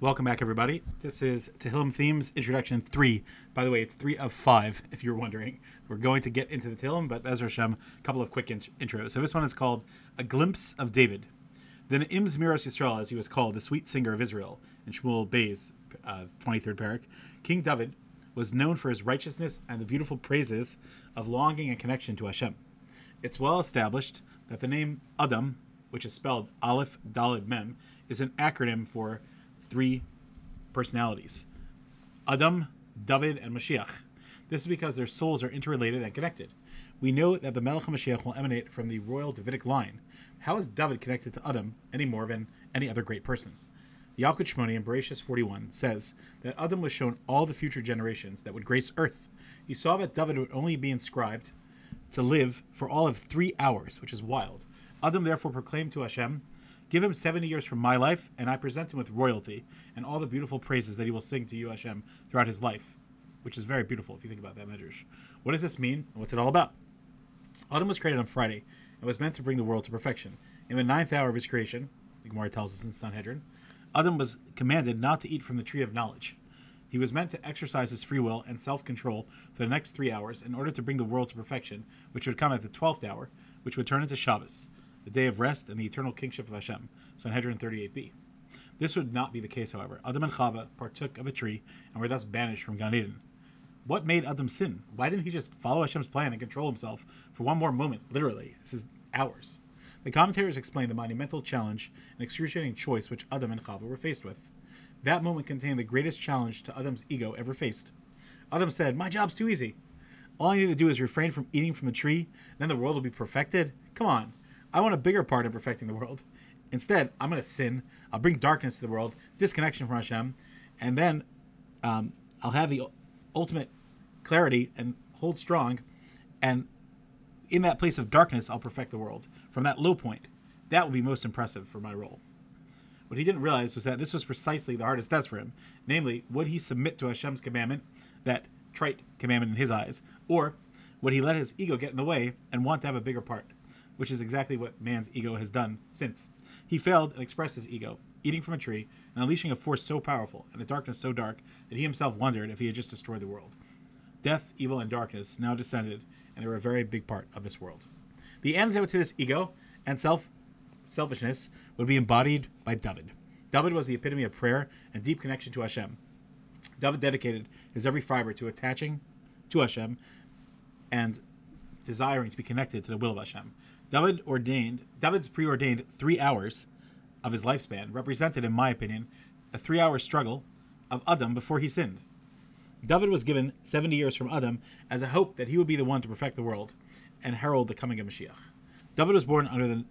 Welcome back, everybody. This is Tehillim Themes Introduction 3. By the way, it's 3 of 5, if you're wondering. We're going to get into the Tehillim, but Ezra Hashem, a couple of quick int- intros. So this one is called A Glimpse of David. Ne'im Zmiros Yisrael, as he was called, the sweet singer of Israel, in Shmuel Beis uh, 23rd perek, King David was known for his righteousness and the beautiful praises of longing and connection to Hashem. It's well established that the name Adam, which is spelled Aleph Daled Mem, is an acronym for three personalities Adam, David, and Mashiach. This is because their souls are interrelated and connected. We know that the Melech HaMashiach will emanate from the royal Davidic line. How is David connected to Adam any more than any other great person? Yalkut Shimoni in Bereshis 41 says that Adam was shown all the future generations that would grace earth. He saw that David would only be inscribed to live for all of three hours, which is wild. Adam therefore proclaimed to Hashem, Give him 70 years from my life, and I present him with royalty and all the beautiful praises that he will sing to you, Hashem, throughout his life, which is very beautiful if you think about that measures. What does this mean? What's it all about? Adam was created on Friday and was meant to bring the world to perfection. In the ninth hour of his creation, the Gemara tells us in Sanhedrin, Adam was commanded not to eat from the tree of knowledge. He was meant to exercise his free will and self control for the next three hours in order to bring the world to perfection, which would come at the twelfth hour, which would turn into Shabbos, the day of rest and the eternal kingship of Hashem. Sanhedrin 38b. This would not be the case, however. Adam and Chava partook of a tree and were thus banished from Gan Eden. What made Adam sin? Why didn't he just follow Hashem's plan and control himself for one more moment? Literally, this is hours. The commentators explain the monumental challenge and excruciating choice which Adam and Chava were faced with. That moment contained the greatest challenge to Adam's ego ever faced. Adam said, My job's too easy. All I need to do is refrain from eating from the tree, and then the world will be perfected. Come on. I want a bigger part in perfecting the world. Instead, I'm going to sin. I'll bring darkness to the world, disconnection from Hashem, and then um, I'll have the ultimate clarity and hold strong. And in that place of darkness, I'll perfect the world. From that low point, that will be most impressive for my role. What he didn't realize was that this was precisely the hardest test for him. Namely, would he submit to Hashem's commandment, that trite commandment in his eyes, or would he let his ego get in the way and want to have a bigger part? Which is exactly what man's ego has done since. He failed and expressed his ego, eating from a tree and unleashing a force so powerful and a darkness so dark that he himself wondered if he had just destroyed the world. Death, evil, and darkness now descended, and they were a very big part of this world. The antidote to this ego and self selfishness would be embodied by David. David was the epitome of prayer and deep connection to Hashem. David dedicated his every fiber to attaching to Hashem and desiring to be connected to the will of Hashem. David ordained David's preordained three hours of his lifespan represented, in my opinion, a three-hour struggle of Adam before he sinned. David was given 70 years from Adam as a hope that he would be the one to perfect the world and herald the coming of Mashiach. David was born under the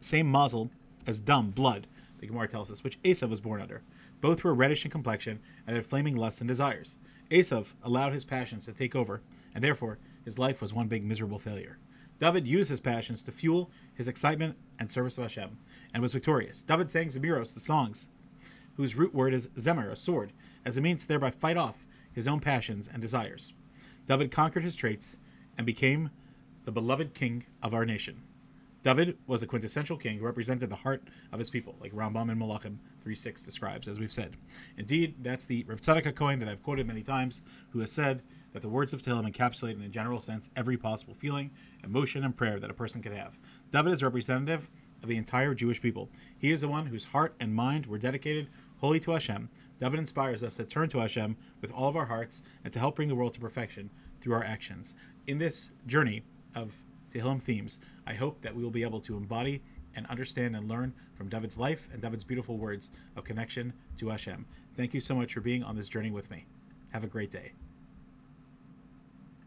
same mazel as Dam, blood, the Gemara tells us, which Esav was born under. Both were reddish in complexion and had flaming lusts and desires. Esav allowed his passions to take over, and therefore his life was one big miserable failure. David used his passions to fuel his excitement and service of Hashem, and was victorious. David sang Zemiros, the songs, whose root word is zemer, a sword, as a means to thereby fight off his own passions and desires. David conquered his traits and became the beloved king of our nation. David was a quintessential king who represented the heart of his people, like Rambam and Malachim 3.6 describes, as we've said. Indeed, that's the Rav Tzadok HaKohen that I've quoted many times, who has said that the words of Tehillim encapsulate in a general sense every possible feeling, emotion, and prayer that a person could have. David is representative of the entire Jewish people. He is the one whose heart and mind were dedicated wholly to Hashem. David inspires us to turn to Hashem with all of our hearts and to help bring the world to perfection through our actions. In this journey of Tehillim themes, I hope that we will be able to embody and understand and learn from David's life and David's beautiful words of connection to Hashem. Thank you so much for being on this journey with me. Have a great day.